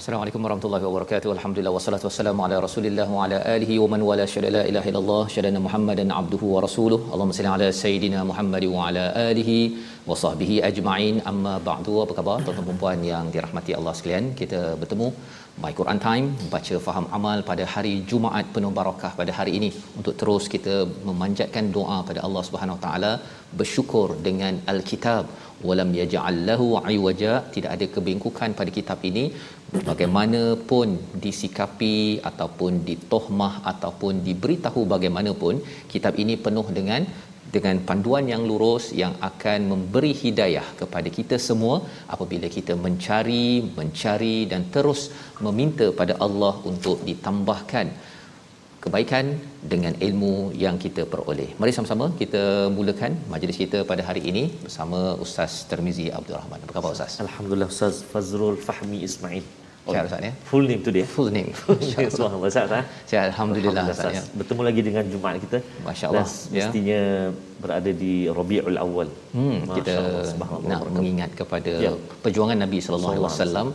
Assalamualaikum warahmatullahi wabarakatuh. Alhamdulillah wassalatu wassalamu ala Rasulillah wa ala alihi wa man wala syada la ilaha illallah syadana Muhammadan abduhu wa rasuluh. Allahumma salli ala sayidina Muhammad wa ala alihi wa sahbihi ajma'in. Amma ba'du. Apa khabar tuan-tuan dan puan yang dirahmati Allah sekalian? Kita bertemu My Quran Time baca faham amal pada hari Jumaat penuh barakah pada hari ini untuk terus kita memanjatkan doa pada Allah Subhanahu Wa Taala bersyukur dengan al-kitab walam yaj'al lahu iwaja tidak ada kebengkukan pada kitab ini bagaimanapun disikapi ataupun ditohmah ataupun diberitahu bagaimanapun kitab ini penuh dengan dengan panduan yang lurus yang akan memberi hidayah kepada kita semua apabila kita mencari mencari dan terus meminta pada Allah untuk ditambahkan kebaikan dengan ilmu yang kita peroleh. Mari sama-sama kita mulakan majlis kita pada hari ini bersama Ustaz Termizi Abdul Rahman. Apa khabar Ustaz? Alhamdulillah Ustaz Fazrul Fahmi Ismail Sihat Ustaz ya? Full name tu dia Full name. Subhanallah Ustaz ha? Sihat Alhamdulillah Ustaz ya. Bertemu lagi dengan Jumaat kita Masya-Allah Dan mestinya berada di Rabiul Awal. Hmm, Masya kita Allah, nak barakallah. mengingat kepada Ya. perjuangan Nabi sallallahu alaihi wasallam.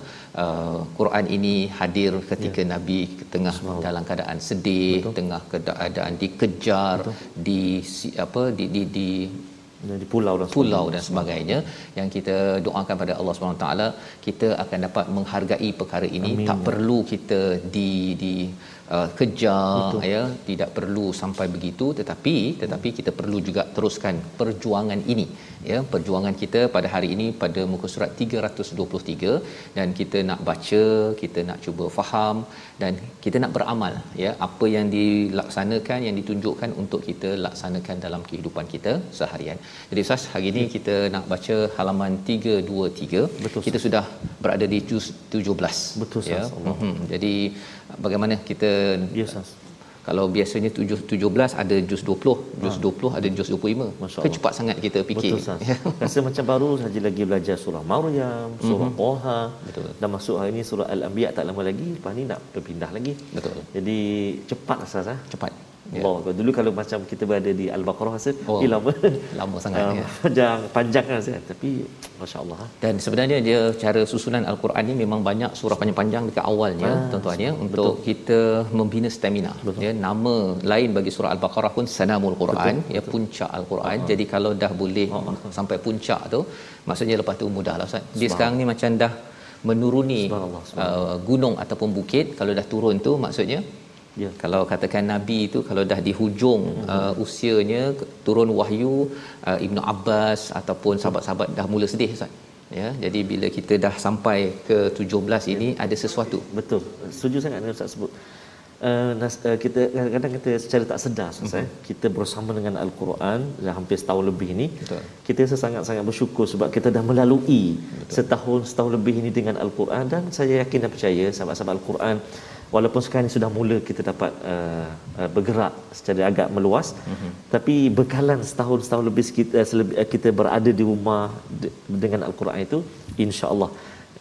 Uh, Quran ini hadir ketika Ya. Nabi tengah dalam keadaan sedih, tengah keadaan dikejar, di si- apa di di di Dan di pulau dan pulau dan sebagainya. yang kita doakan pada Allah Subhanahu taala kita akan dapat menghargai perkara ini. Amin. tak perlu kita di di uh, kejar ya. Tidak perlu sampai begitu. Tetapi tetapi kita perlu juga teruskan perjuangan ini ya perjuangan kita pada hari ini pada muka surat 323 dan kita nak baca kita nak cuba faham dan kita nak beramal ya apa yang dilaksanakan yang ditunjukkan untuk kita laksanakan dalam kehidupan kita seharian. Jadi Ustaz hari ini kita nak baca halaman 323. Betul, kita sudah berada di juz 17. Betul, ya. Ustaz. Allah. Mhm. Jadi bagaimana kita Ya Ustaz. Kalau biasanya 7 17 ada juz 20, juz 20 ada juz 25. Masya Ke cepat sangat kita fikir. Betul Ustaz. Rasa macam baru saja lagi belajar surah Maryam, surah mm-hmm. Toha. Betul. Dan masuk hari ini surah Al-Anbiya tak lama lagi. Lepas ni nak berpindah lagi. Betul. Jadi cepat Ustaz ah. Cepat. Ya. Allah Akbar. Dulu kalau macam kita berada di Al-Baqarah rasa Oh, eh, lama. lama sangat, Ah, ya. Panjang, panjang kan Ustaz. Tapi masya-Allah. ah. Dan sebenarnya dia cara susunan al-Quran ni memang banyak surah panjang-panjang dekat awalnya Ah, tuan-tuan ya untuk kita membina stamina. Ya nama lain bagi surah al-Baqarah pun Sanamul Quran ya puncak al-Quran. Ah, Jadi kalau dah boleh sampai puncak tu maksudnya lepas tu mudahlah Ustaz. Dia sekarang ni macam dah menuruni Subhanallah, uh, gunung ataupun bukit kalau dah turun tu maksudnya Ya. kalau katakan nabi itu kalau dah di hujung uh, usianya turun wahyu uh, Ibnu Abbas ataupun sahabat-sahabat dah mula sedih Ustaz ya jadi bila kita dah sampai ke 17 ini ada sesuatu Betul. Setuju sangat dengan Ustaz sebut. Uh, nas, uh, kita kadang-kadang kita secara tak sedar Ustaz mm-hmm. eh, kita bersama dengan al-Quran dah hampir setahun lebih ni Betul. kita sangat-sangat bersyukur sebab kita dah melalui Betul. setahun setahun lebih ini dengan al-Quran dan saya yakin dan percaya sahabat-sahabat al-Quran walaupun sekarang sudah mula kita dapat uh, uh, bergerak secara agak meluas mm-hmm. tapi bekalan setahun setahun lebih kita, selebih, uh, kita berada di rumah de, dengan al-Quran itu insya-Allah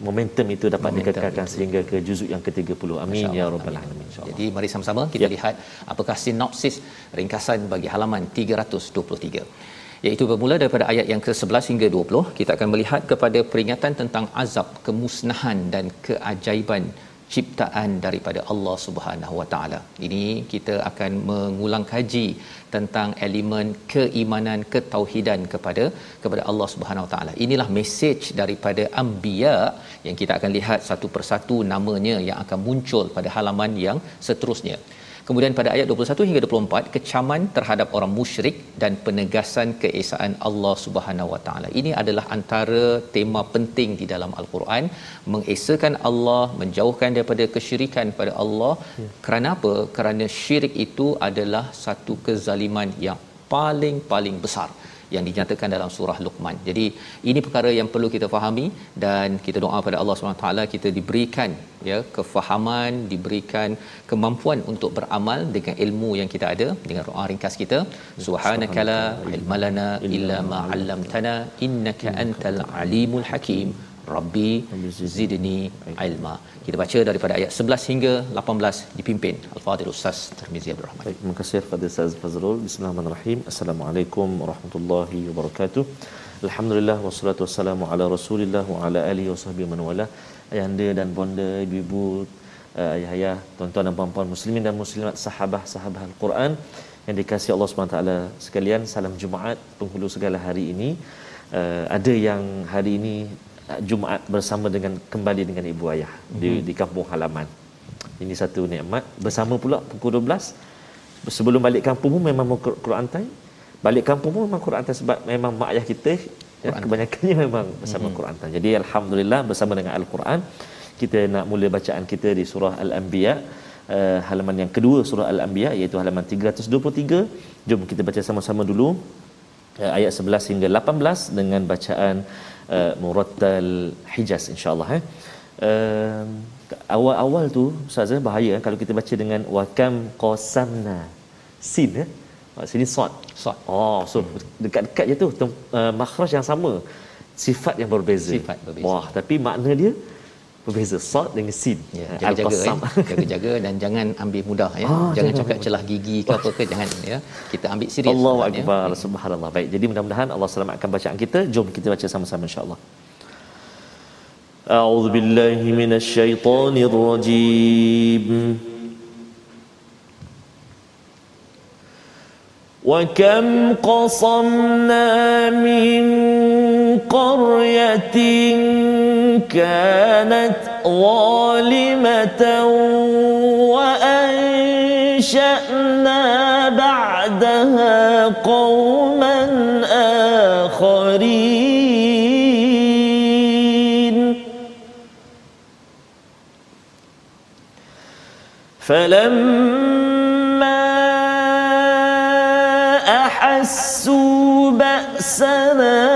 momentum itu dapat Momentum dikekalkan sehingga ke juzuk yang ke-30 amin ya rabbal alamin Jadi mari sama-sama kita Ya. lihat apakah sinopsis ringkasan bagi halaman 323. Iaitu bermula daripada ayat yang ke-11 hingga 20, kita akan melihat kepada peringatan tentang azab, kemusnahan dan keajaiban ciptaan daripada Allah Subhanahu Wa Taala. Ini kita akan mengulang kaji tentang elemen keimanan ketauhidan kepada kepada Allah Subhanahu Wa Taala. Inilah mesej daripada anbiya yang kita akan lihat satu persatu namanya yang akan muncul pada halaman yang seterusnya. Kemudian pada ayat 21 hingga 24 kecaman terhadap orang musyrik dan penegasan keesaan Allah Subhanahu Wa Taala. Ini adalah antara tema penting di dalam Al-Quran mengesakan Allah, menjauhkan daripada kesyirikan pada Allah. Ya. Kerana apa? Kerana syirik itu adalah satu kezaliman yang paling-paling besar yang dinyatakan dalam surah Luqman. Jadi ini perkara yang perlu kita fahami dan kita doa pada Allah Subhanahu taala kita diberikan ya kefahaman, diberikan kemampuan untuk beramal dengan ilmu yang kita ada dengan doa ringkas kita. Subhanakala ilmalana illa ma 'allamtana innaka antal alimul hakim. Rabbi zidni ilma. Kita baca daripada ayat 11 hingga 18 dipimpin Al-Fadhil Ustaz Tirmizi Abdul Rahman. Baik, terima kasih kepada Ustaz Fazrul. Bismillahirrahmanirrahim. Assalamualaikum warahmatullahi wabarakatuh. Alhamdulillah wassalatu wassalamu ala Rasulillah wa ala alihi wasahbihi man wala. Ayahanda dan bonda, ibu-ibu, eh, ayah-ayah, tuan-tuan dan puan-puan muslimin dan muslimat sahabah-sahabah Al-Quran yang dikasihi Allah SWT sekalian, salam Jumaat penghulu segala hari ini. Uh, ada yang hari ini Jumaat bersama dengan kembali dengan ibu ayah mm-hmm. di mhm. di kampung halaman. Ini satu nikmat bersama pula pukul 12 sebelum balik kampung pun memang Quran time. Balik kampung pun memang Quran time sebab memang mak ayah kita ya, kebanyakannya memang bersama mm-hmm. Quran time. Jadi alhamdulillah bersama dengan Al-Quran kita nak mula bacaan kita di surah Al-Anbiya uh, halaman yang kedua surah Al-Anbiya iaitu halaman 323. Jom kita baca sama-sama dulu uh, ayat 11 hingga 18 dengan bacaan uh, murattal hijaz insyaallah eh. Uh, awal-awal tu ustaz eh, bahaya eh, kalau kita baca dengan wakam qasamna. Sin eh. Sini sad. Sad. Oh so dekat-dekat je tu uh, makhraj yang sama. Sifat yang berbeza. Sifat berbeza. Wah tapi makna dia berbeza sad dengan sin ya, jaga-jaga eh. jaga-jaga dan jangan ambil mudah ya oh, jangan cakap celah gigi ke apa ke jangan ya kita ambil serius Allahu akbar ya. subhanallah baik jadi mudah-mudahan Allah selamatkan bacaan kita jom kita baca sama-sama insya-Allah أعوذ بالله من الشيطان الرجيم وكم قصمنا من قرية كانت ظالمة وأنشأنا بعدها قوما آخرين. فلما أحسوا بأسنا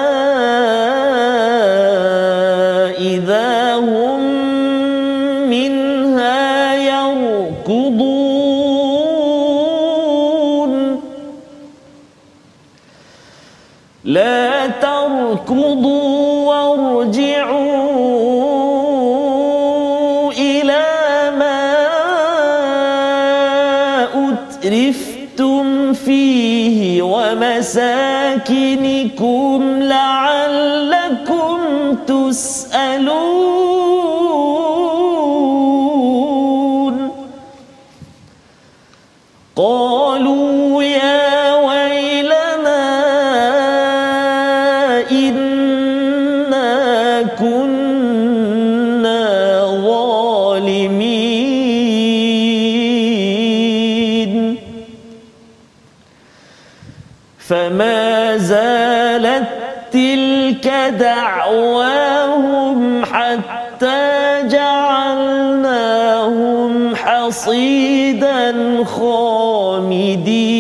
وارجعوا إلى ما أترفتم فيه ومساكنكم خامدين.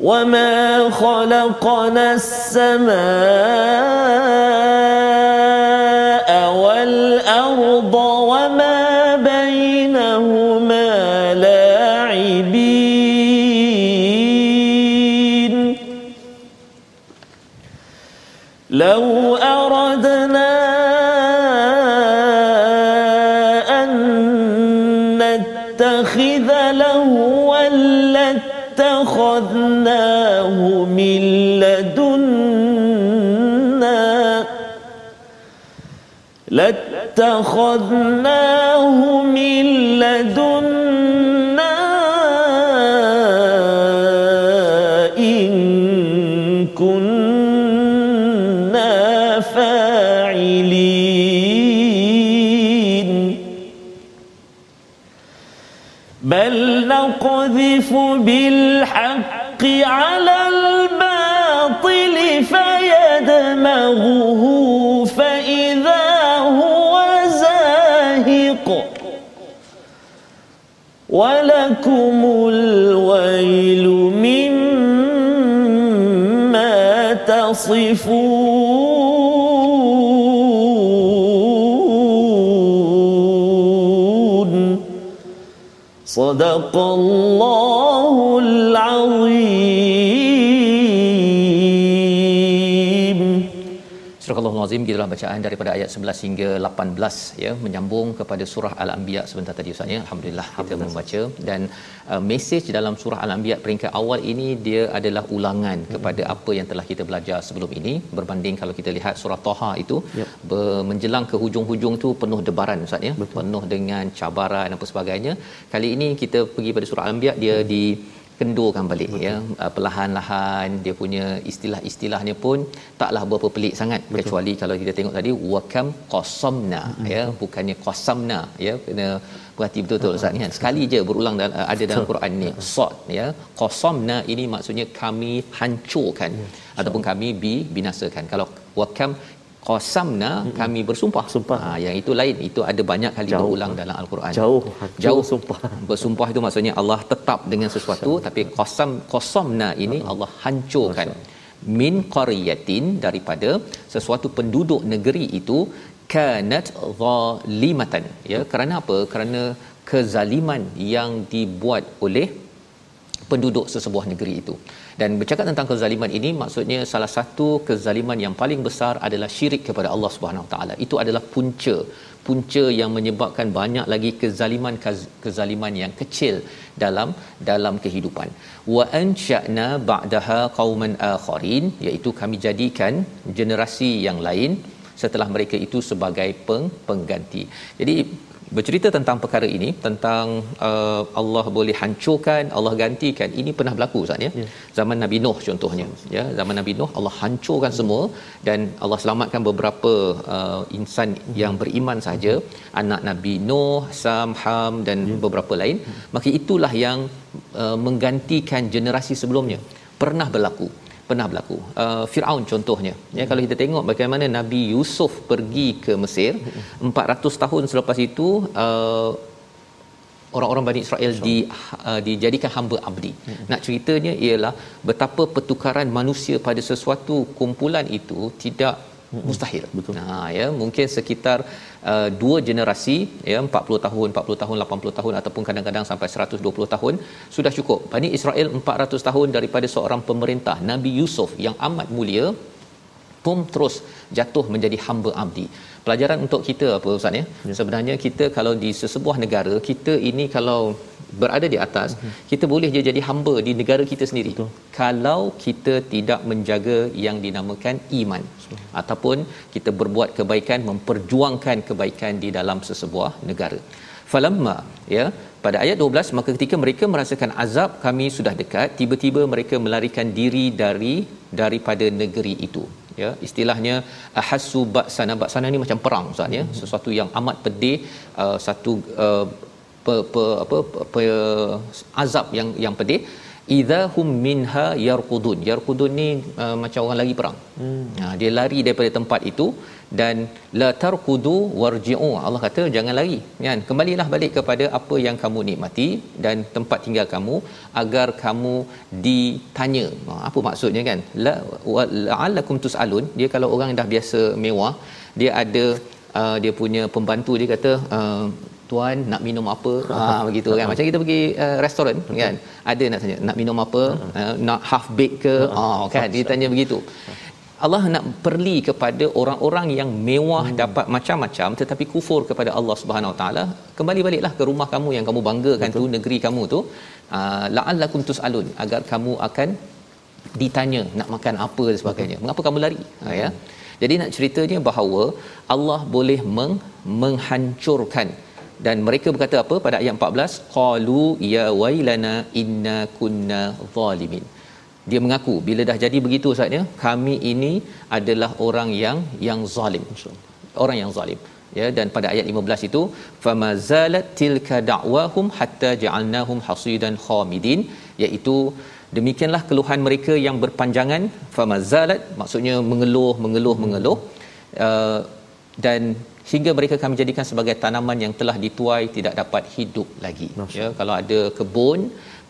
وما خلقنا السماء والأرض نتخذ لهوا لاتخذناه من لدنا لاتخذناه من لدنا نقذف بالحق على الباطل فيدمغه فإذا هو زاهق ولكم الويل مما تصفون. صدق الله العظيم Surah Al-Azim gitulah bacaan daripada ayat 11 hingga 18 ya menyambung kepada surah Al-Anbiya sebentar tadi Ustaz ya. Alhamdulillah kita membaca dan uh, mesej dalam surah Al-Anbiya peringkat awal ini dia adalah ulangan hmm. kepada apa yang telah kita belajar sebelum ini berbanding kalau kita lihat surah Taha itu yep. ber- menjelang ke hujung-hujung tu penuh debaran Ustaz ya. Betul. Penuh dengan cabaran dan apa sebagainya. Kali ini kita pergi pada surah Al-Anbiya dia hmm. di kendurkan balik Betul. ya uh, perlahan-lahan dia punya istilah-istilahnya pun taklah berapa pelik sangat. Betul. kecuali kalau kita tengok tadi wakam qasamna hmm. ya. Bukannya qasamna ya. Kena perhati betul-betul Ustaz kan. Sekali je berulang dalam, uh, ada dalam Quran ni. Sad ya. Qasamna ini maksudnya kami hancurkan. Hmm. ataupun kami bi binasakan. Kalau wakam qasamna mm-hmm. kami bersumpah. Sumpah ha, yang itu lain. Itu ada banyak kali jauh. berulang dalam al-Quran. Jauh. Jauh. Sumpah bersumpah. Itu maksudnya Allah tetap dengan sesuatu Qasam. tapi qasam qasamna ini uh-huh. Allah hancurkan. Qasam. min qaryatin daripada sesuatu penduduk negeri itu kanat zalimatan. Ya kerana apa? Kerana kezaliman yang dibuat oleh penduduk sesebuah negeri itu dan bercakap tentang kezaliman ini maksudnya salah satu kezaliman yang paling besar adalah syirik kepada Allah Subhanahu taala. Itu adalah punca. Punca yang menyebabkan banyak lagi kezaliman kezaliman yang kecil dalam dalam kehidupan. Wa ansha'na ba'daha qauman akharin iaitu kami jadikan generasi yang lain setelah mereka itu sebagai peng, pengganti. Jadi bercerita tentang perkara ini tentang uh, Allah boleh hancurkan Allah gantikan. Ini pernah berlaku Ustaz ya? Yeah. zaman Nabi Nuh contohnya ya? Zaman Nabi Nuh Allah hancurkan semua dan Allah selamatkan beberapa uh, insan yang beriman saja. Anak Nabi Nuh Sam Ham dan yeah. beberapa lain. Maka itulah yang uh, menggantikan generasi sebelumnya. Pernah berlaku pernah berlaku. Uh, Firaun contohnya. Ya kalau kita tengok bagaimana Nabi Yusuf pergi ke Mesir 400 tahun selepas itu uh, orang-orang Bani Israel di uh, dijadikan hamba abdi. Nak ceritanya ialah betapa pertukaran manusia pada sesuatu kumpulan itu tidak mustahil. Betul. Nah ya mungkin sekitar uh, dua generasi ya 40 tahun 40 tahun 80 tahun ataupun kadang-kadang sampai 120 tahun sudah cukup. Bani Israel 400 tahun daripada seorang pemerintah Nabi Yusuf yang amat mulia pun terus jatuh menjadi hamba abdi. Pelajaran untuk kita apa ustaz ya? ya. Sebenarnya kita kalau di sesebuah negara, kita ini kalau berada di atas, uh-huh. kita boleh je jadi hamba di negara kita sendiri. Betul. Kalau kita tidak menjaga yang dinamakan iman Betul. ataupun kita berbuat kebaikan, memperjuangkan kebaikan di dalam sesebuah negara. Falamma ya pada ayat 12 maka ketika mereka merasakan azab kami sudah dekat tiba-tiba mereka melarikan diri dari daripada negeri itu ya istilahnya ahassu ba'sana ba'sana ni macam perang ustaz ya sesuatu yang amat pedih uh, satu uh, pe, pe, apa pe, pe, azab yang yang pedih. Idza hum minha yarqudun. Yarqudun ni uh, macam orang lagi perang. Hmm. ha, dia lari daripada tempat itu dan la tarqudu warji'u. Allah kata jangan lari. Kan? Kembalilah balik kepada apa yang kamu nikmati dan tempat tinggal kamu agar kamu ditanya. Ha, apa maksudnya kan? La la'allakum tusalun. Dia kalau orang dah biasa mewah dia ada uh, dia punya pembantu dia kata uh, tuan nak minum apa? Ha begitu kan. Macam kita pergi uh, restoran kan. Ada nak tanya nak minum apa? Uh, nak half bake ke? Oh kan. Dia tanya begitu. Allah nak perli kepada orang-orang yang mewah hmm. dapat macam-macam tetapi kufur kepada Allah Subhanahu Wa Taala kembali baliklah ke rumah kamu yang kamu banggakan Betul. tu negeri kamu tu. Uh, la'allakum tusalun agar kamu akan ditanya nak makan apa dan sebagainya. Mengapa kamu lari? Ha, ya. Jadi nak ceritanya bahawa Allah boleh meng, menghancurkan dan mereka berkata apa? Pada ayat 14 qalu ya wailana inna kunna zalimin. Dia mengaku bila dah jadi begitu saatnya kami ini adalah orang yang yang zalim. Orang yang zalim ya. Dan pada ayat 15 itu famazalat tilka da'wahum hatta ja'alnahum hasidan khamidin. Iaitu demikianlah keluhan mereka yang berpanjangan. Famazalat maksudnya mengeluh mengeluh mengeluh. Uh, dan hingga mereka kami jadikan sebagai tanaman yang telah dituai tidak dapat hidup lagi. Masya. ya kalau ada kebun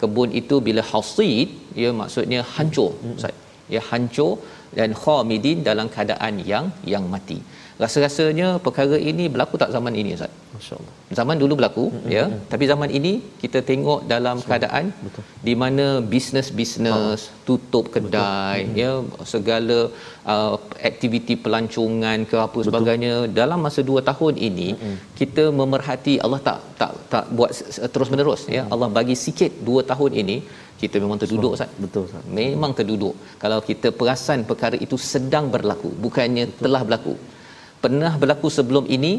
kebun itu bila hasid ya maksudnya hancur Ustaz ya hancur dan khamidin dalam keadaan yang yang mati rasa-rasanya perkara ini berlaku tak zaman ini Ustaz masyaallah zaman dulu berlaku mm-hmm. ya tapi zaman ini kita tengok dalam Betul. keadaan Betul. di mana bisnes-bisnes ha. tutup kedai Betul. ya segala uh, aktiviti pelancongan ke apa Betul. sebagainya dalam masa 2 tahun ini mm-hmm. kita memerhati Allah tak tak tak buat terus menerus ya mm-hmm. Allah bagi sikit 2 tahun ini kita memang terduduk Ustaz. Betul Ustaz. Memang terduduk. Kalau kita perasan perkara itu sedang berlaku, bukannya Betul. telah berlaku. Pernah berlaku sebelum ini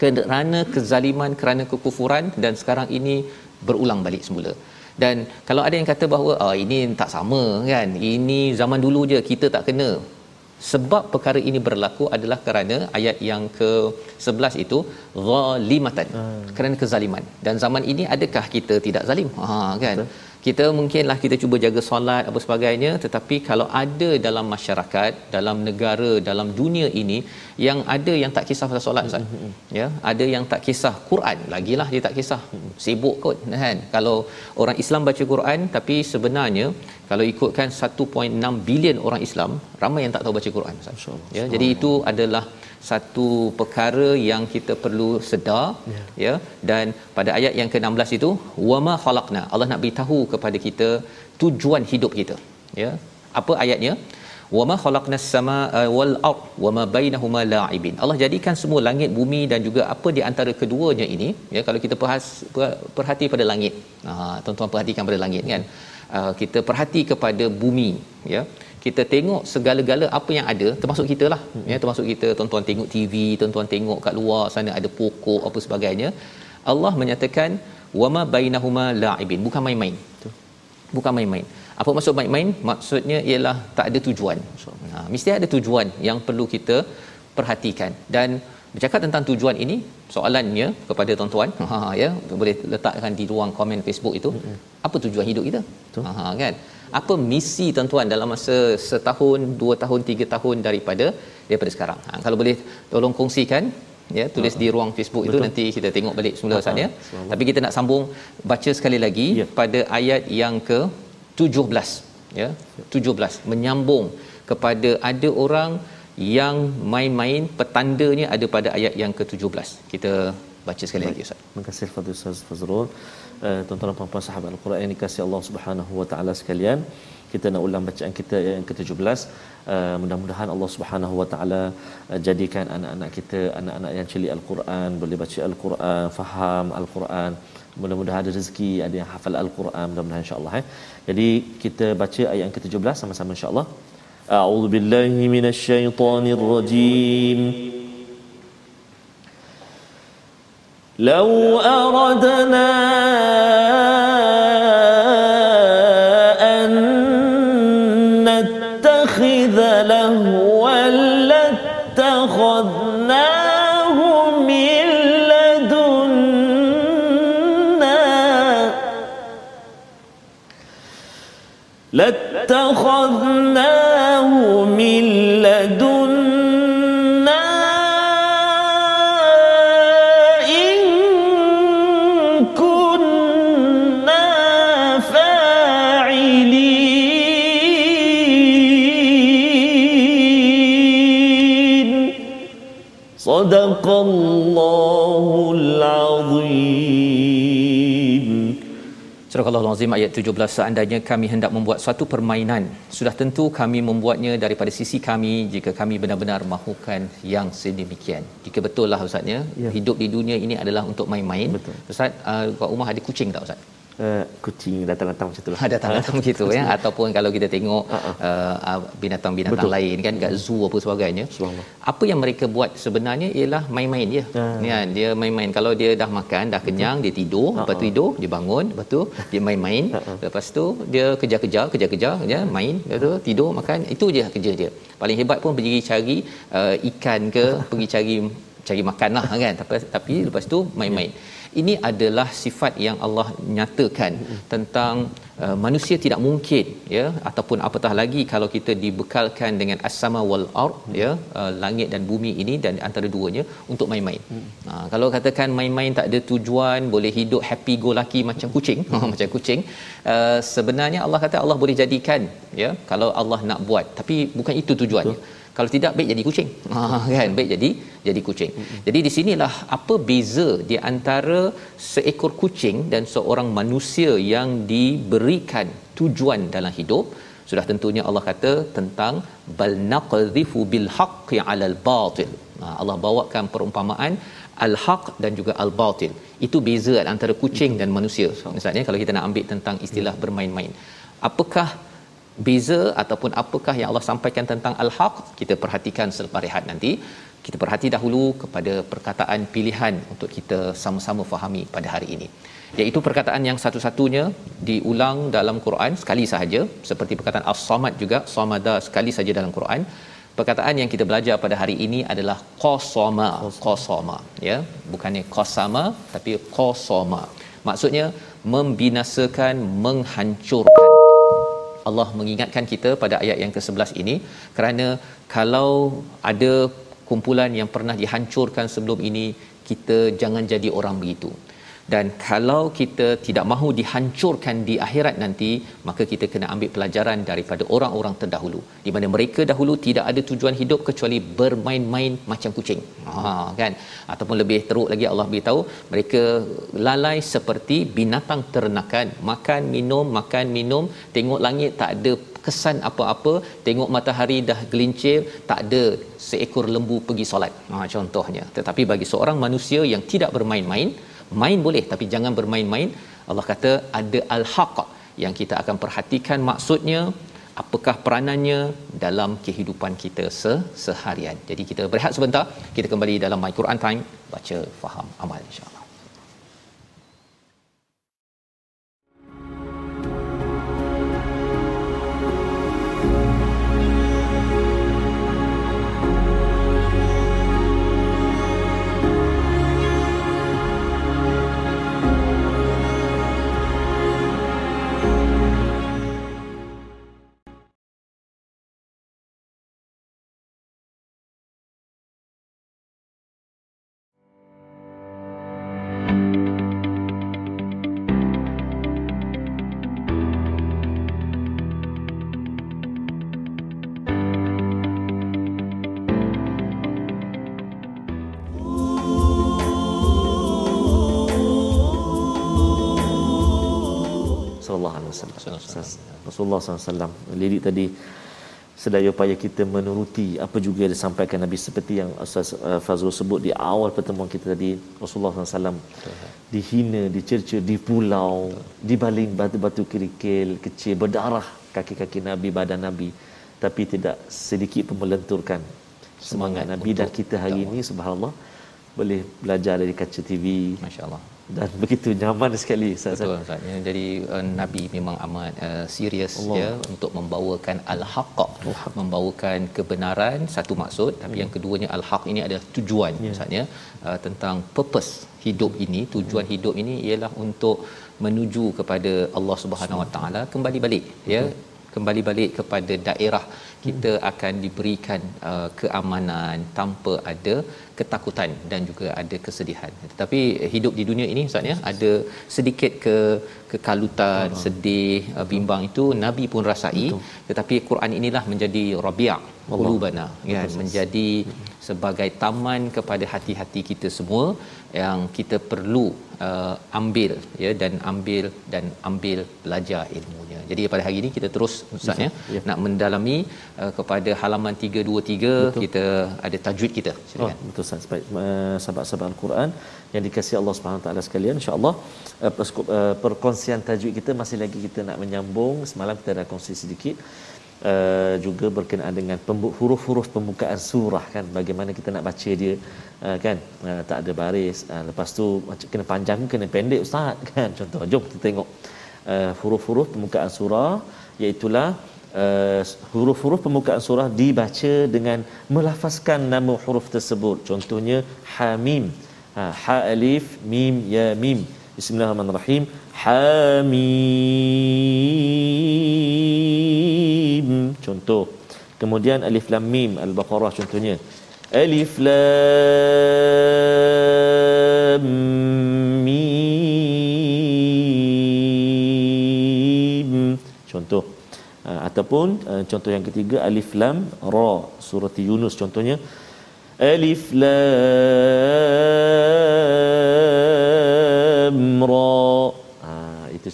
kerana kezaliman, kerana kekufuran dan sekarang ini berulang balik semula. Dan kalau ada yang kata bahawa oh, ini tak sama kan, ini zaman dulu je kita tak kena. Sebab perkara ini berlaku adalah kerana ayat yang ke-11 itu zalimatan. Hmm. Kerana kezaliman. Dan zaman ini adakah kita tidak zalim? Ha kan. Betul kita mungkinlah kita cuba jaga solat apa sebagainya tetapi kalau ada dalam masyarakat dalam negara dalam dunia ini yang ada yang tak kisah pasal solat Ustaz mm-hmm. ya ada yang tak kisah Quran lagilah dia tak kisah mm-hmm. sibuk kot kan kalau orang Islam baca Quran tapi sebenarnya kalau ikutkan 1.6 bilion orang Islam ramai yang tak tahu baca Quran Ustaz ya jadi itu adalah satu perkara yang kita perlu sedar ya, ya. Dan pada ayat yang ke-16 itu wama khalaqna. Allah nak beritahu kepada kita tujuan hidup kita ya. Apa ayatnya? Wama khalaqnas samaa wal ard wama bainahuma la'ibin. Allah jadikan semua langit bumi dan juga apa di antara keduanya ini ya. Kalau kita perhas, perhati pada langit. Ha tuan-tuan perhatikan pada langit kan. Uh, kita perhati kepada bumi ya kita tengok segala-gala apa yang ada termasuk kita lah. Hmm. ya termasuk kita tuan-tuan tengok TV tuan-tuan tengok kat luar sana ada pokok apa sebagainya. Allah menyatakan wama bainahuma la'ibin. Bukan main-main. Bukan main-main. Apa maksud main-main? Maksudnya ialah tak ada tujuan. Ha, mesti ada tujuan yang perlu kita perhatikan. Dan bercakap tentang tujuan ini soalannya kepada tuan-tuan ha ya boleh letakkan di ruang komen Facebook itu. Hmm. apa tujuan hidup kita? Ha kan apa misi tuan-tuan dalam masa setahun, dua tahun, tiga tahun daripada daripada sekarang. Ha, kalau boleh tolong kongsikan ya tulis di ruang Facebook Betul. itu nanti kita tengok balik semula Ustaz ya. Tapi kita nak sambung baca sekali lagi ya. pada ayat yang ke 17 ya. 17 menyambung kepada ada orang yang main-main petandanya ada pada ayat yang ke-17. Kita baca sekali Baik. lagi Ustaz. Terima kasih Fadil Ustaz Fazrul. Uh, tuan-tuan dan puan-puan sahabat Al-Quran yang dikasihi Allah Subhanahu wa taala sekalian. Kita nak ulang bacaan kita yang ke-17. Uh, eh, mudah-mudahan Allah Subhanahu wa taala uh, jadikan anak-anak kita anak-anak yang cili Al-Quran, boleh baca Al-Quran, faham Al-Quran. Mudah-mudahan ada rezeki, ada yang hafal Al-Quran, mudah-mudahan insya-Allah eh. Jadi kita baca ayat yang ke-17 sama-sama insya-Allah. A'udzu billahi minasyaitonir rajim. لو أردنا أن نتخذ لهوا لاتخذناه من لدنا. لاتخذناه من Surah Al-Azim ayat 17 seandainya kami hendak membuat suatu permainan sudah tentu kami membuatnya daripada sisi kami jika kami benar-benar mahukan yang sedemikian jika betul lah ustaznya ya. hidup di dunia ini adalah untuk main-main betul. ustaz uh, kat rumah ada kucing tak ustaz uh, kucing datang-datang macam itulah. Ha, datang-datang begitu ya ataupun kalau kita tengok uh, binatang-binatang Betul. lain kan kat zoo apa sebagainya. Apa yang mereka buat sebenarnya ialah main-main je. Ah. Ya, dia main-main. Kalau dia dah makan, dah kenyang, dia tidur, lepas tu tidur, dia bangun, lepas tu dia main-main, lepas tu dia kejar-kejar, kejar-kejar, ya, main, lepas tu tidur, makan, itu je kerja dia. Paling hebat pun pergi cari uh, ikan ke, pergi cari cari makan lah kan tapi, tapi lepas tu main-main ini adalah sifat yang Allah nyatakan tentang uh, manusia tidak mungkin ya ataupun apatah lagi kalau kita dibekalkan dengan as-sama wal ard ya uh, langit dan bumi ini dan antara duanya untuk main-main. Ha, kalau katakan main-main tak ada tujuan boleh hidup happy go lucky macam kucing macam kucing uh, sebenarnya Allah kata Allah boleh jadikan ya kalau Allah nak buat tapi bukan itu tujuannya. Betul kalau tidak baik jadi kucing. Ha kan? Baik jadi jadi kucing. Jadi di sinilah apa beza di antara seekor kucing dan seorang manusia yang diberikan tujuan dalam hidup? Sudah tentunya Allah kata tentang bal naqdhifu bil haqqi 'alal batil. Ha, Allah bawakan perumpamaan al-haq dan juga al-batil itu beza antara kucing dan manusia. Misalnya kalau kita nak ambil tentang istilah bermain-main apakah beza ataupun apakah yang Allah sampaikan tentang al-haq kita perhatikan selepas rehat nanti. Kita perhati dahulu kepada perkataan pilihan untuk kita sama-sama fahami pada hari ini. Iaitu perkataan yang satu-satunya diulang dalam Quran sekali sahaja seperti perkataan as-samad juga samada sekali saja dalam Quran. Perkataan yang kita belajar pada hari ini adalah qasama qasama ya. Bukannya qasama tapi qasama. Maksudnya membinasakan menghancurkan Allah mengingatkan kita pada ayat yang ke-11 ini kerana kalau ada kumpulan yang pernah dihancurkan sebelum ini kita jangan jadi orang begitu dan kalau kita tidak mahu dihancurkan di akhirat nanti maka kita kena ambil pelajaran daripada orang-orang terdahulu di mana mereka dahulu tidak ada tujuan hidup kecuali bermain-main macam kucing. Ha kan? Ataupun lebih teruk lagi Allah beritahu mereka lalai seperti binatang ternakan. Makan minum makan minum. Tengok langit tak ada kesan apa-apa. Tengok matahari dah gelincir tak ada seekor lembu pergi solat. Ha contohnya. Tetapi bagi seorang manusia yang tidak bermain-main main boleh tapi jangan bermain-main. Allah kata ada al-haq yang kita akan perhatikan maksudnya apakah peranannya dalam kehidupan kita se- seharian. Jadi kita berehat sebentar kita kembali dalam my Quran time baca faham amal insyaallah wasallam. Rasulullah SAW lirik tadi sedaya upaya kita menuruti apa juga yang disampaikan Nabi seperti yang Ustaz uh, Fazrul sebut di awal pertemuan kita tadi Rasulullah SAW dihina, dicerca, dipulau, dibaling batu-batu kerikil kecil berdarah kaki-kaki Nabi, badan Nabi tapi tidak sedikit pun melenturkan semangat Nabi. Dan kita hari ini subhanallah boleh belajar dari kaca TV masya-Allah dan begitu nyaman sekali Ustaz. Betul Ustaz. Ya, jadi uh, Nabi memang amat uh, serius ya untuk membawakan al-haq, membawakan kebenaran satu maksud. Tapi yang keduanya al-haq ini adalah tujuan Ya. uh, tentang purpose hidup ini, tujuan hidup ini ialah untuk menuju kepada Allah Subhanahu Wa Taala kembali balik ya kembali balik kepada daerah. Kita akan diberikan uh, keamanan tanpa ada ketakutan dan juga ada kesedihan. Tetapi hidup di dunia ini Ustaz ya ada sedikit ke kekalutan, sedih, uh, bimbang itu Nabi pun rasai. Tetapi Quran inilah menjadi rabi' qulubana. Kan menjadi sebagai taman kepada hati-hati kita semua yang kita perlu uh, ambil ya dan ambil dan ambil belajar ilmunya jadi pada hari ini kita terus ustaz ya, ya. nak mendalami uh, kepada halaman 323 Betul. kita ada tajwid kita. Silakan. Oh, betul Ustaz. Baik, uh, sahabat-sahabat Al-Quran yang dikasihi Allah Subhanahu taala sekalian, insya-Allah uh, uh, perkongsian tajwid kita masih lagi kita nak menyambung. Semalam kita dah kongsi sedikit. Uh, juga berkenaan dengan huruf-huruf pembukaan surah kan bagaimana kita nak baca dia uh, kan? Uh, tak ada baris. Uh, lepas tu kena panjang kena pendek ustaz kan? Contoh jom kita tengok. Uh, huruf-huruf pembukaan surah iaitu uh, huruf-huruf pembukaan surah dibaca dengan melafazkan nama huruf tersebut. Contohnya hamim. Ha, ha alif mim ya mim bismillahirrahmanirrahim hamim. Contoh. Kemudian alif lam mim al-baqarah contohnya. Alif lam mim. Contoh. Uh, ataupun uh, contoh yang ketiga alif lam ra surah yunus contohnya. Alif lam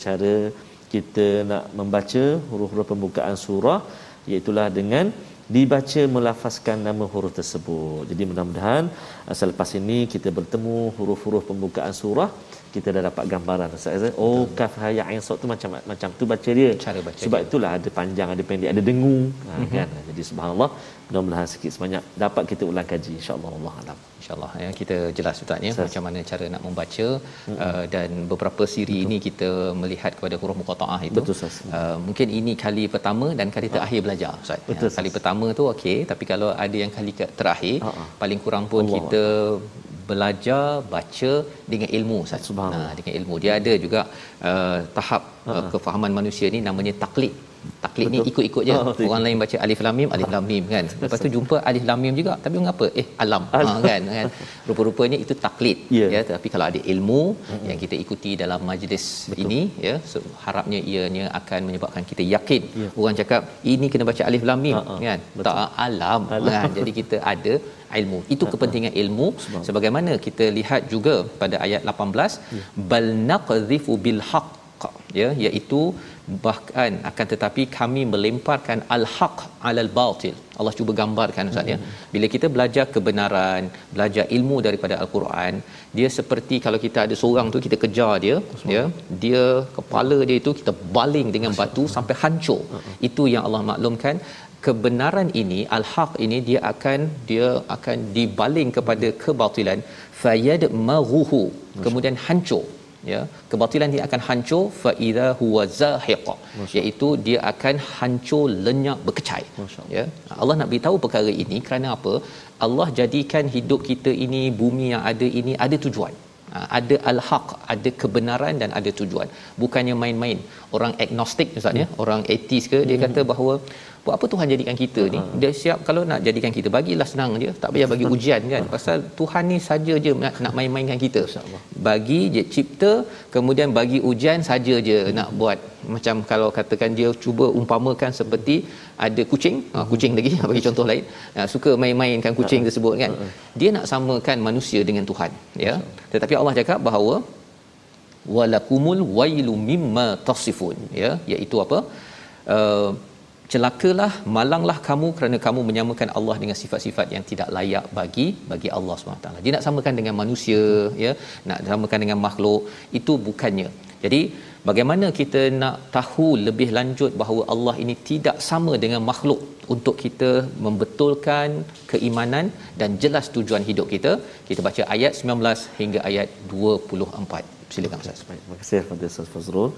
cara kita nak membaca huruf-huruf pembukaan surah iaitu dengan dibaca melafazkan nama huruf tersebut. Jadi mudah-mudahan uh, selepas ini kita bertemu huruf-huruf pembukaan surah kita dah dapat gambaran Ustaz Oh kaf ha ya ain tu macam macam tu baca dia. Cara baca Sebab dia. itulah ada panjang ada pendek ada dengung mm-hmm. kan. Jadi subhanallah mudah-mudahan sikit sebanyak dapat kita ulang kaji insya-Allah Allah alam. Insya-Allah ya kita jelas Ustaz ya macam mana cara nak membaca mm-hmm. uh, dan beberapa siri Betul. ini kita melihat kepada huruf muqataah itu. Betul. Uh, mungkin ini kali pertama dan kali terakhir belajar Ustaz. Ya, Betul, ya, kali pertama tu okey tapi kalau ada yang kali terakhir uh-huh. paling kurang pun Allah kita belajar baca dengan ilmu Ustaz. Nah, dengan ilmu. Dia ada juga uh, tahap uh, kefahaman manusia ni namanya taklid. Taklid Betul. ni ikut-ikut je. Oh, Orang lain baca alif lam mim, alif lam mim kan. Lepas tu jumpa alif lam mim juga. Tapi mengapa? Eh, alam. Ha, kan kan. Rupa-rupanya itu taklid. Yeah. Ya, tapi kalau ada ilmu mm-hmm. yang kita ikuti dalam majlis Betul. ini ya, so, harapnya ianya akan menyebabkan kita yakin. Yeah. Orang cakap ini kena baca alif lam mim uh-huh. kan. Betul. Tak alam, alam. kan. Jadi kita ada ilmu. Itu kepentingan ilmu sebagaimana kita lihat juga pada ayat 18 ya. bal naqdhifu bil haqq ya iaitu bahkan akan tetapi kami melemparkan al-haq alal batil. Allah cuba gambarkan ustaz ya. Hmm. Bila kita belajar kebenaran, belajar ilmu daripada al-Quran, dia seperti kalau kita ada seorang tu kita kejar dia, ya. Dia kepala dia itu kita baling dengan batu sampai hancur. Itu yang Allah maklumkan kebenaran ini al-haq ini dia akan dia akan dibaling kepada kebatilan fayad maghuhu kemudian hancur ya kebatilan dia akan hancur fa idza huwa zahiq. Iaitu dia akan hancur lenyap berkecai. Ya Allah nak beritahu perkara ini kerana apa? Allah jadikan hidup kita ini bumi yang ada ini ada tujuan. Ha, ada al-haq ada kebenaran dan ada tujuan. Bukannya main-main. Orang agnostik misalnya hmm. orang ateis ke dia hmm. kata bahawa buat apa Tuhan jadikan kita ni? Uh-huh. dia siap kalau nak jadikan kita bagilah senang je. Tak payah bagi ujian kan? Pasal Tuhan ni saja je nak, nak main-mainkan kita. Bagi je cipta kemudian bagi ujian saja je nak buat. Macam kalau katakan dia cuba umpamakan seperti ada kucing. Uh, kucing lagi bagi contoh lain. Uh, suka main-mainkan kucing uh-huh. tersebut kan? Uh-huh. dia nak samakan manusia dengan Tuhan ya? Tetapi Allah cakap bahawa walakumul wailu mimma tasifun ya? Iaitu apa? Uh, celakalah malanglah kamu kerana kamu menyamakan Allah dengan sifat-sifat yang tidak layak bagi bagi Allah SWT. Dia nak samakan dengan manusia ya, nak samakan dengan makhluk itu bukannya. Jadi bagaimana kita nak tahu lebih lanjut bahawa Allah ini tidak sama dengan makhluk untuk kita membetulkan keimanan dan jelas tujuan hidup kita. Kita baca ayat 19 hingga ayat 24. Silakan Ustaz. Terima kasih Ustaz Fazrul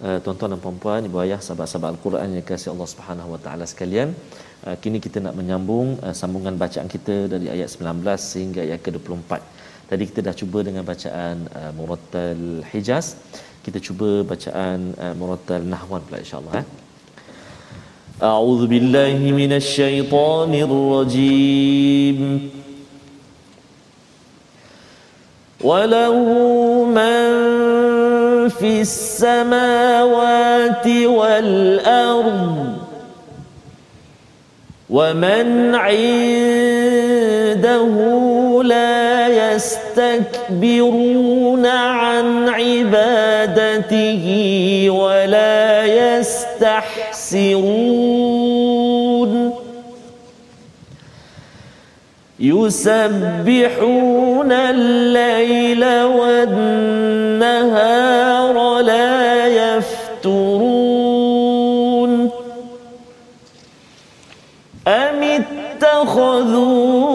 Uh, tuan-tuan dan puan-puan, ibu ayah, sahabat-sahabat Al-Quran yang kasih Allah Subhanahu Wa Taala sekalian. Uh, kini kita nak menyambung uh, sambungan bacaan kita dari ayat 19 sehingga ayat ke-24. Tadi kita dah cuba dengan bacaan uh, Murattal Hijaz. Kita cuba bacaan uh, Murattal Nahwan pula insya-Allah eh. أعوذ بالله من الشيطان الرجيم وله من في السماوات والأرض ومن عنده لا يستكبرون عن عبادته ولا يستحسرون يسبحون الليل والنهار لا يفترون أم اتخذوا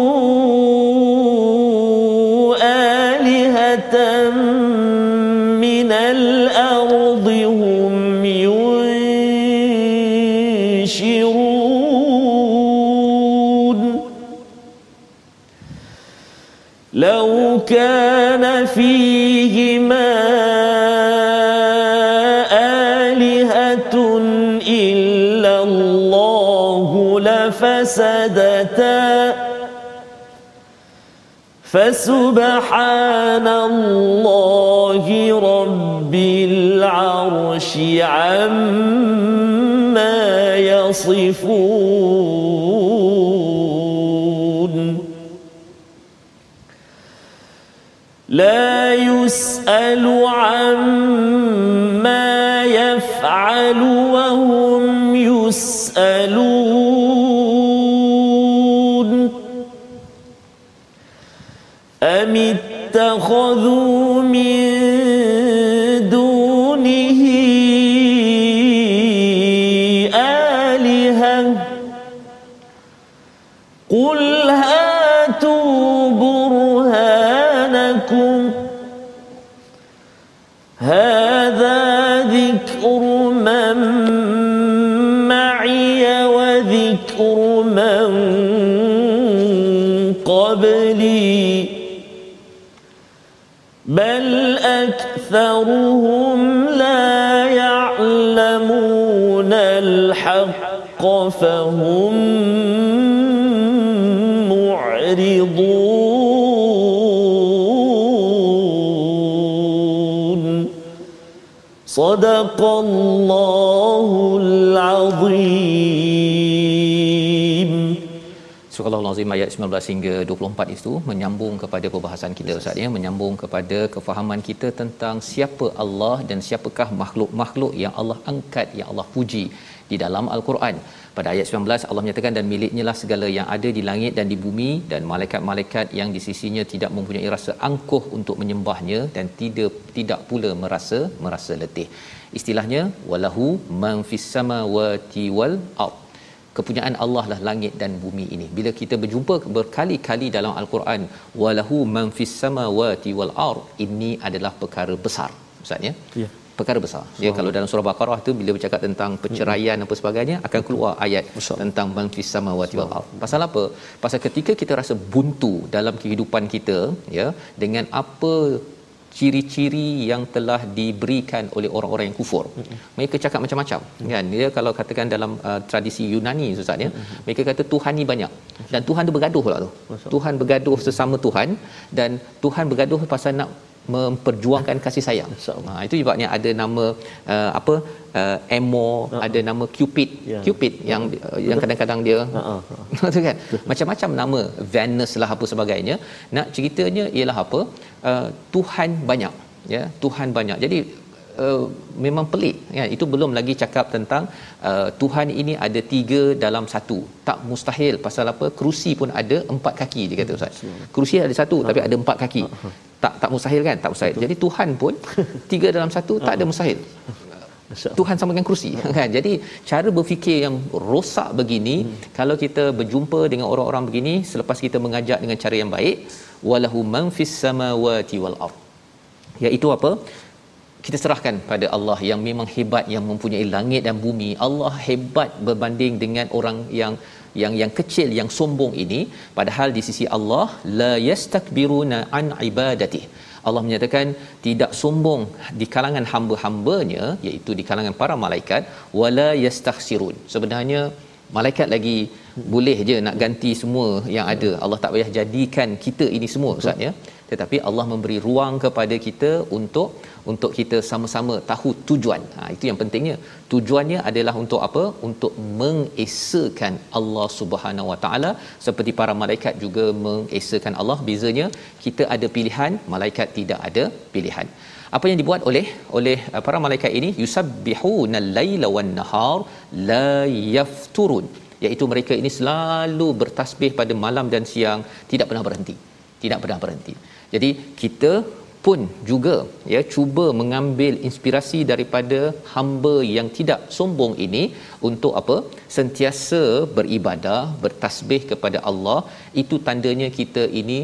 لفسدتا فسبحان الله رب العرش عما يصفون. لا يسأل عما يفعل وهم يسألون. اتخذوا من دونه آلهة. قل هاتوا برهانكم. هذا ذكر من معي وذكر أكثرهم لا يعلمون الحق فهم معرضون. صدق الله العظيم. Surah Al-Azim ayat 19 hingga 24 itu menyambung kepada perbahasan kita Ustaz ya menyambung kepada kefahaman kita tentang siapa Allah dan siapakah makhluk-makhluk yang Allah angkat yang Allah puji di dalam al-Quran. Pada ayat 19 Allah menyatakan dan miliknya lah segala yang ada di langit dan di bumi dan malaikat-malaikat yang di sisinya tidak mempunyai rasa angkuh untuk menyembahnya dan tidak tidak pula merasa merasa letih. Istilahnya walahu man fis samawati wal ard kepunyaan Allah lah langit dan bumi ini. Bila kita berjumpa berkali-kali dalam al-Quran walahu man fis samawati wal ard ini adalah perkara besar. Ustaz ya. Ya. Perkara besar. Ya kalau dalam surah Baqarah tu bila bercakap tentang perceraian apa sebagainya akan keluar ayat Besar. tentang man fis samawati wal ard. Pasal apa? Pasal ketika kita rasa buntu dalam kehidupan kita ya dengan apa ciri-ciri yang telah diberikan oleh orang-orang yang kufur. Mereka cakap macam-macam kan. Dia kalau katakan dalam uh, tradisi Yunani Ustaz ya, mereka kata Tuhan ni banyak dan Tuhan tu bergaduh pula tu. Tuhan bergaduh sesama Tuhan dan Tuhan bergaduh pasal nak memperjuangkan kasih sayang. Ha itu sebabnya ada nama uh, apa uh, Amor, ada nama Cupid. Ya. Cupid yang uh, yang kadang-kadang dia ha, Betul kan? Macam-macam nama Venus lah apa sebagainya. Nak ceritanya ialah apa? Uh, Tuhan banyak, ya. Tuhan banyak. Jadi uh, memang pelik. Kan itu belum lagi cakap tentang uh, Tuhan ini ada tiga dalam satu. Tak mustahil. Pasal apa? Kerusi pun ada empat kaki dia kata ustaz. Kerusi ada satu tapi ada empat kaki. Tak tak mustahil kan? Tak mustahil. Jadi Tuhan pun tiga dalam satu tak ada mustahil. Tuhan samakan kerusi. Kan? Jadi cara berfikir yang rosak begini hmm. kalau kita berjumpa dengan orang-orang begini selepas kita mengajak dengan cara yang baik walahu man fis samawati wal ard. Iaitu apa kita serahkan pada Allah yang memang hebat yang mempunyai langit dan bumi. Allah hebat berbanding dengan orang yang yang yang kecil yang sombong ini. Padahal di sisi Allah la yastakbiruna an ibadati. Allah menyatakan tidak sombong di kalangan hamba-hambanya iaitu di kalangan para malaikat wala yastakhsirun. Sebenarnya malaikat lagi boleh je nak ganti semua yang ada Allah tak payah jadikan kita ini semua ustaz ya tetapi Allah memberi ruang kepada kita untuk untuk kita sama-sama tahu tujuan. Ha itu yang pentingnya. Tujuannya adalah untuk apa? Untuk mengesakan Allah Subhanahu Wa Taala seperti para malaikat juga mengesakan Allah. Bezanya kita ada pilihan, malaikat tidak ada pilihan. Apa yang dibuat oleh oleh uh, para malaikat ini? Yusabbihuna al-laila wan nahar la yafturun. Iaitu mereka ini selalu bertasbih pada malam dan siang tidak pernah berhenti tidak pernah berhenti. Jadi kita pun juga ya cuba mengambil inspirasi daripada hamba yang tidak sombong ini untuk apa? Sentiasa beribadah bertasbih kepada Allah. Itu tandanya kita ini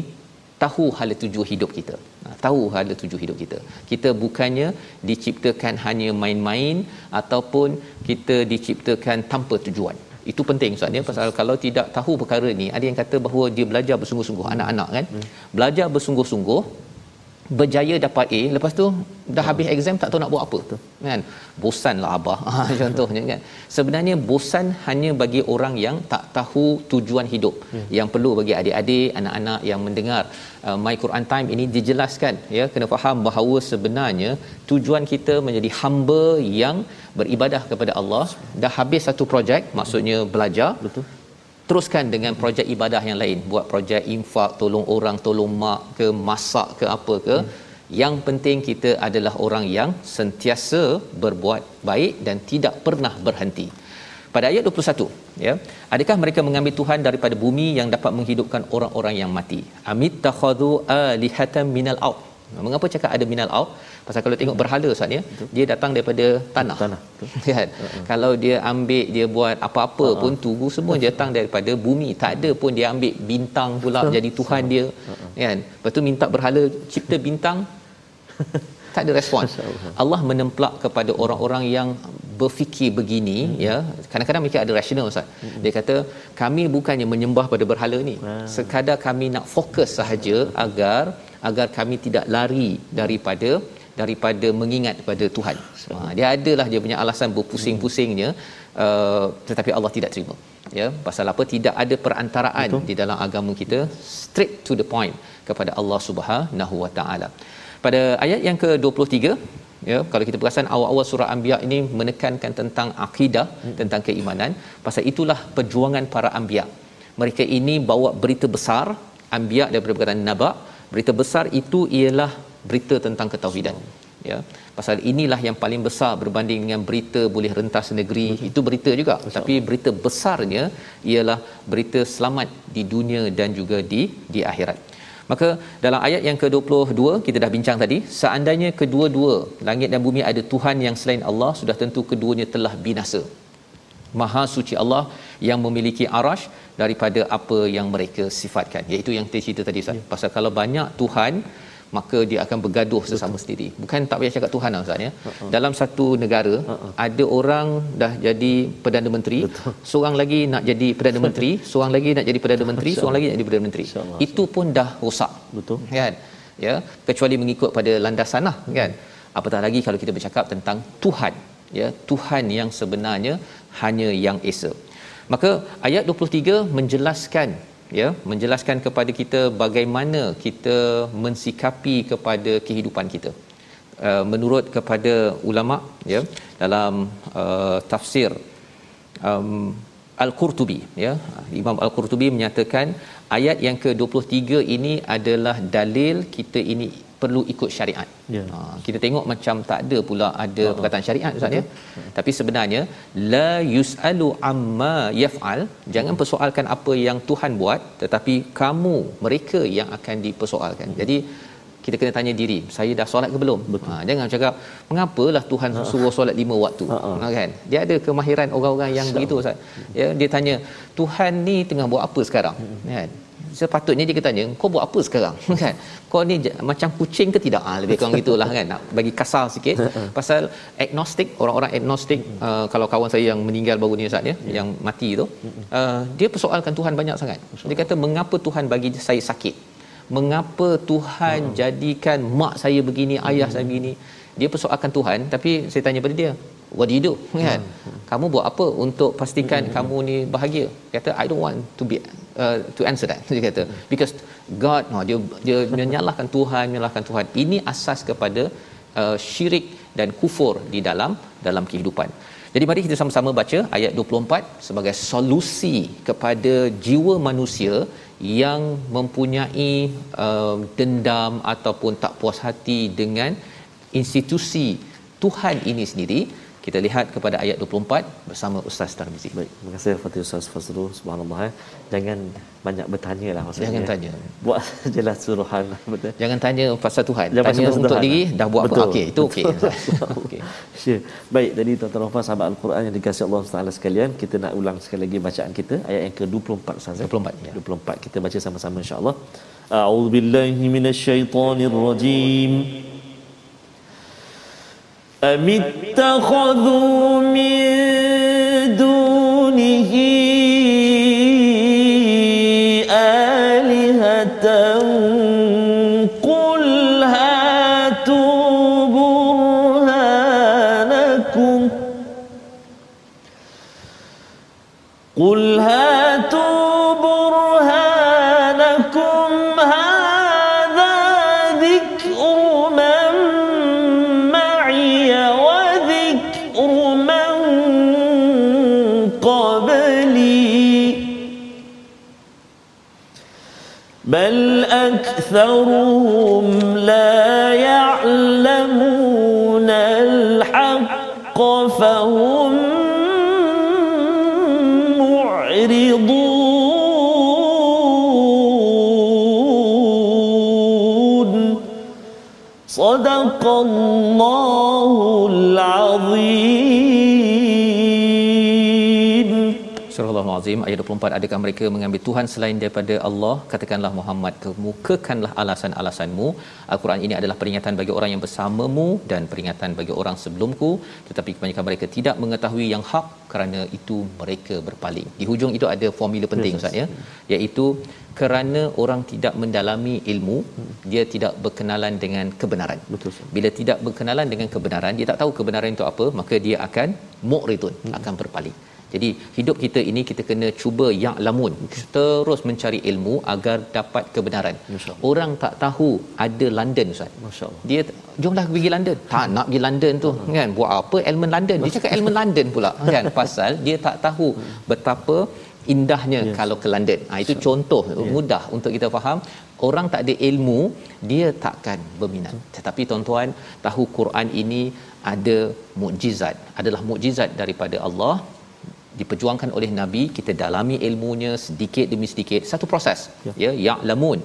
tahu hala tuju hidup kita tahu hala tuju hidup kita. Kita bukannya diciptakan hanya main-main ataupun kita diciptakan tanpa tujuan. Itu penting Ustaz ya. Pasal kalau tidak tahu perkara ni ada yang kata bahawa dia belajar bersungguh-sungguh anak-anak kan? Hmm. belajar bersungguh-sungguh berjaya dapat A lepas tu dah habis exam tak tahu nak buat apa tu kan? Bosanlah abah contohnya kan? Sebenarnya bosan hanya bagi orang yang tak tahu tujuan hidup. Hmm. yang perlu bagi adik-adik anak-anak yang mendengar uh, my Quran time ini dijelaskan ya? Kena faham bahawa sebenarnya tujuan kita menjadi hamba yang beribadah kepada Allah. Dah habis satu projek maksudnya belajar. Betul teruskan dengan projek ibadah yang lain. Buat projek infak tolong orang tolong mak ke masak ke apa ke. Hmm. yang penting kita adalah orang yang sentiasa berbuat baik dan tidak pernah berhenti. Pada ayat 21 ya adakah mereka mengambil tuhan daripada bumi yang dapat menghidupkan orang-orang yang mati? Amit takhadhu alihatan minal out mengapa cakap ada minal out Pasal kalau tengok berhala Ustaz ya, dia datang daripada tanah. Tanah. Kan? Uh-huh. Kalau dia ambil dia buat apa-apa uh-huh. pun tugu semua dia datang daripada bumi. Tak ada pun dia ambil bintang pula uh-huh. jadi tuhan dia. Uh-huh. Kan? Lepas tu minta berhala cipta bintang tak ada respon. Allah menemplak kepada orang-orang yang berfikir begini hmm. ya kadang-kadang mereka ada rasional ustaz hmm. dia kata kami bukannya menyembah pada berhala ni hmm. sekadar kami nak fokus sahaja agar agar kami tidak lari daripada daripada mengingat kepada Tuhan. Ha, dia adalah dia punya alasan berpusing-pusingnya uh, tetapi Allah tidak terima. Ya, pasal apa tidak ada perantaraan Betul. di dalam agama kita straight to the point kepada Allah Subhanahu Wa Taala. Pada ayat yang ke-23 ya kalau kita perasan awal-awal surah anbiya ini menekankan tentang akidah hmm. tentang keimanan pasal itulah perjuangan para anbiya mereka ini bawa berita besar anbiya daripada perkataan naba berita besar itu ialah berita tentang ketauhidan ya. Pasal inilah yang paling besar berbanding dengan berita boleh rentas negeri. Betul. itu berita juga. Betul. tapi berita besarnya ialah berita selamat di dunia dan juga di di akhirat. Maka dalam ayat yang ke-22 kita dah bincang tadi seandainya kedua-dua langit dan bumi ada tuhan yang selain Allah sudah tentu keduanya telah binasa. Maha suci Allah yang memiliki arash daripada apa yang mereka sifatkan. Iaitu yang kita cerita tadi Ustaz. Ya. pasal kalau banyak tuhan maka dia akan bergaduh sesama Betul. sendiri. Bukan tak payah cakap Tuhan lah Ustaz ya. Uh-uh. dalam satu negara uh-uh. ada orang dah jadi perdana menteri Betul. seorang lagi nak jadi perdana menteri seorang lagi nak jadi perdana menteri seorang lagi nak jadi perdana menteri. Itu pun dah rosak. Betul. Kan? Ya? Kecuali mengikut pada landasan lah kan? Apatah lagi kalau kita bercakap tentang Tuhan ya? Tuhan yang sebenarnya hanya yang esa maka ayat 23 menjelaskan ya menjelaskan kepada kita bagaimana kita mensikapi kepada kehidupan kita. Uh, menurut kepada ulama ya dalam uh, tafsir um, al-Qurtubi ya Imam al-Qurtubi menyatakan ayat yang ke-23 ini adalah dalil kita ini perlu ikut syariat. Ya. Ha, kita tengok macam tak ada pula ada uh perkataan syariat ustaz ya. Tapi sebenarnya la yusalu amma yaf'al, jangan uh persoalkan apa yang Tuhan buat tetapi kamu mereka yang akan dipersoalkan. uh Jadi kita kena tanya diri, saya dah solat ke belum? Ha, jangan cakap mengapalah Tuhan uh suruh solat lima waktu. uh Ha, kan? Dia ada kemahiran orang-orang yang begitu ustaz. Ya, dia tanya, Tuhan ni tengah buat apa sekarang? uh Kan? Sepatutnya dia tanya kau buat apa sekarang? Kan? Kau ni macam kucing ke tidak? Ah lebih kurang gitulah kan? Nak bagi kasar sikit. Pasal agnostik orang-orang agnostik uh, kalau kawan saya yang meninggal baru ni Ustaz ya yeah. yang mati tu uh, dia persoalkan Tuhan banyak sangat. Dia kata mengapa Tuhan bagi saya sakit? Mengapa Tuhan uh jadikan mak saya begini ayah uh saya begini dia persoalkan Tuhan tapi saya tanya pada dia what do you do? Kan? Uh kamu buat apa untuk pastikan uh kamu ni bahagia? Kata i don't want to be uh, to answer that. Dia kata because god no dia dia menyalahkan Tuhan menyalahkan Tuhan. Ini asas kepada uh, syirik dan kufur di dalam dalam kehidupan. Jadi mari kita sama-sama baca ayat 24 sebagai solusi kepada jiwa manusia yang mempunyai uh, dendam ataupun tak puas hati dengan institusi Tuhan ini sendiri kita lihat kepada ayat 24 bersama Ustaz Tarmizi. Baik, terima kasih Fatih Ustaz Fazrul. Subhanallah. Eh. Jangan banyak bertanya lah maksudnya. Jangan tanya. Buat jelas suruhan. Betul. Jangan tanya pasal Tuhan. Jangan tanya pasal untuk Tuhan. diri dah buat Betul. apa. Okey, itu okey. Okey. Sure. Baik, jadi tuan-tuan dan sahabat Al-Quran yang dikasihi Allah Taala sekalian, kita nak ulang sekali lagi bacaan kita ayat yang ke-24 Ustaz. eh? 24, ya. 24 kita baca sama-sama insya-Allah. A'udzu billahi minasyaitonir rajim. أم اتخذوا من دونه آلهة قل هاتوا برهانكم قل هاتوا أكثرهم لا يعلمون الحق فهم معرضون. صدق الله Al-Azim ayat 24 adakah mereka mengambil Tuhan selain daripada Allah? Katakanlah Muhammad kemukakanlah alasan-alasanmu. Al-Quran ini adalah peringatan bagi orang yang bersamamu dan peringatan bagi orang sebelumku. Tetapi kebanyakan mereka tidak mengetahui yang hak kerana itu mereka berpaling. Di hujung itu ada formula penting ustaz ya. Iaitu kerana orang tidak mendalami ilmu dia tidak berkenalan dengan kebenaran. Betul, Ustaz. bila tidak berkenalan dengan kebenaran dia tak tahu kebenaran itu apa maka dia akan mu'ridun akan berpaling jadi hidup kita ini kita kena cuba ya'lamun terus mencari ilmu agar dapat kebenaran. Orang tak tahu ada London ustaz. Masya-Allah. Dia jomlah pergi London. Tak nak pergi London tu kan. Buat apa elemen London? Dia cakap elemen London pula kan pasal dia tak tahu betapa indahnya yes. kalau ke London. Ha, itu contoh mudah untuk kita faham. Orang tak ada ilmu, dia takkan berminat. Tetapi tuan-tuan, tahu Quran ini ada mukjizat. Adalah mukjizat daripada Allah diperjuangkan oleh nabi kita dalami ilmunya sedikit demi sedikit satu proses ya, ya ya'lamun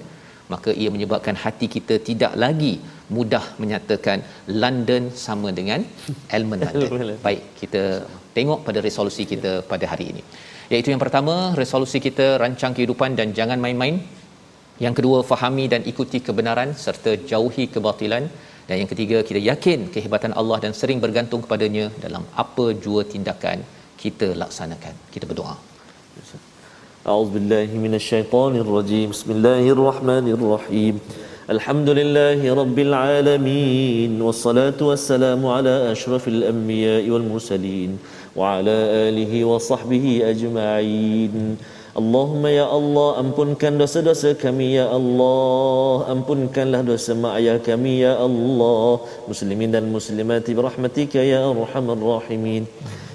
maka ia menyebabkan hati kita tidak lagi mudah menyatakan London sama dengan elemen London. Baik, kita tengok pada resolusi kita pada hari ini. Iaitu yang pertama, resolusi kita rancang kehidupan dan jangan main-main. Yang kedua, fahami dan ikuti kebenaran serta jauhi kebatilan. Dan yang ketiga, kita yakin kehebatan Allah dan sering bergantung kepadanya dalam apa jua tindakan kita laksanakan kita berdoa أعوذ بالله من الشيطان الرجيم بسم الله الرحمن الرحيم الحمد لله رب العالمين والصلاة والسلام على أشرف الأنبياء والمرسلين وعلى آله وصحبه أجمعين اللهم يا الله أمبن كان دوس دوس يا الله أمبن كان له دوس يا يا الله مسلمين المسلمات برحمتك يا أرحم الراحمين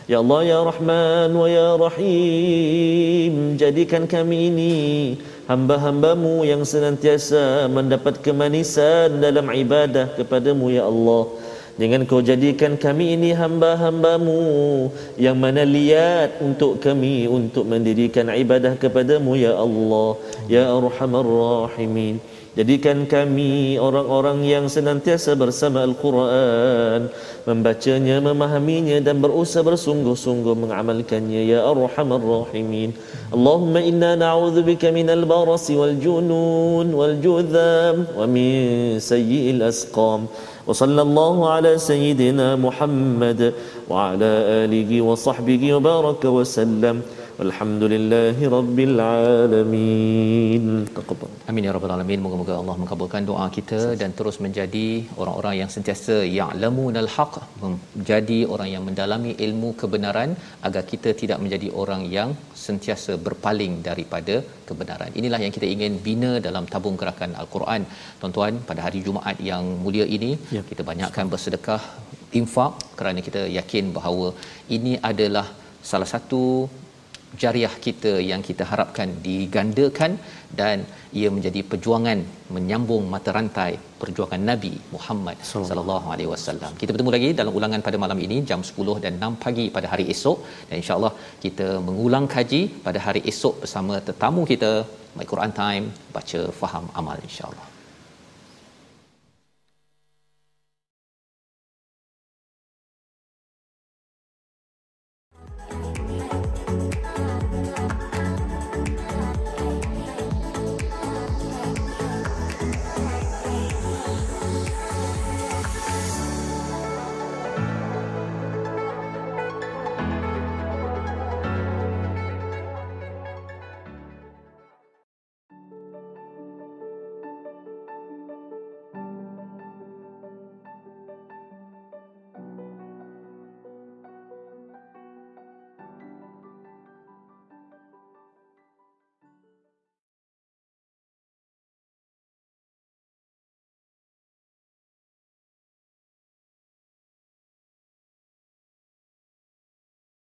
Ya Allah ya Rahman wa ya Rahim jadikan kami ini hamba-hambamu yang senantiasa mendapat kemanisan dalam ibadah kepadamu ya Allah Jangan kau jadikan kami ini hamba-hambamu yang mana liat untuk kami untuk mendirikan ibadah kepadamu ya Allah ya Arhamar Rahimin. Jadikan kami orang-orang yang senantiasa bersama Al-Quran Membacanya, memahaminya dan berusaha bersungguh-sungguh mengamalkannya Ya Arhamar Rahimin Allahumma inna na'udzubika minal barasi wal junun wal judham Wa min sayyi'il asqam وصلى الله على سيدنا محمد وعلى آله وصحبه وبارك وسلم Alhamdulillahi Rabbil Alamin. Amin ya Rabbil Alamin. Moga-moga Allah mengkabulkan doa kita Dan terus menjadi orang-orang yang sentiasa Ya'lamu nal haq Menjadi orang yang mendalami ilmu kebenaran Agar kita tidak menjadi orang yang Sentiasa berpaling daripada kebenaran. Inilah yang kita ingin bina dalam tabung gerakan Al-Quran. Tuan-tuan pada hari Jumaat yang mulia ini ya. Kita banyakkan bersedekah infak Kerana kita yakin bahawa ini adalah salah satu jariah kita yang kita harapkan digandakan dan ia menjadi perjuangan menyambung mata rantai perjuangan Nabi Muhammad sallallahu alaihi wasallam. Kita bertemu lagi dalam ulangan pada malam ini jam 10 dan 6 pagi pada hari esok dan insya-Allah kita mengulang kaji pada hari esok bersama tetamu kita My Quran Time baca faham amal insya-Allah.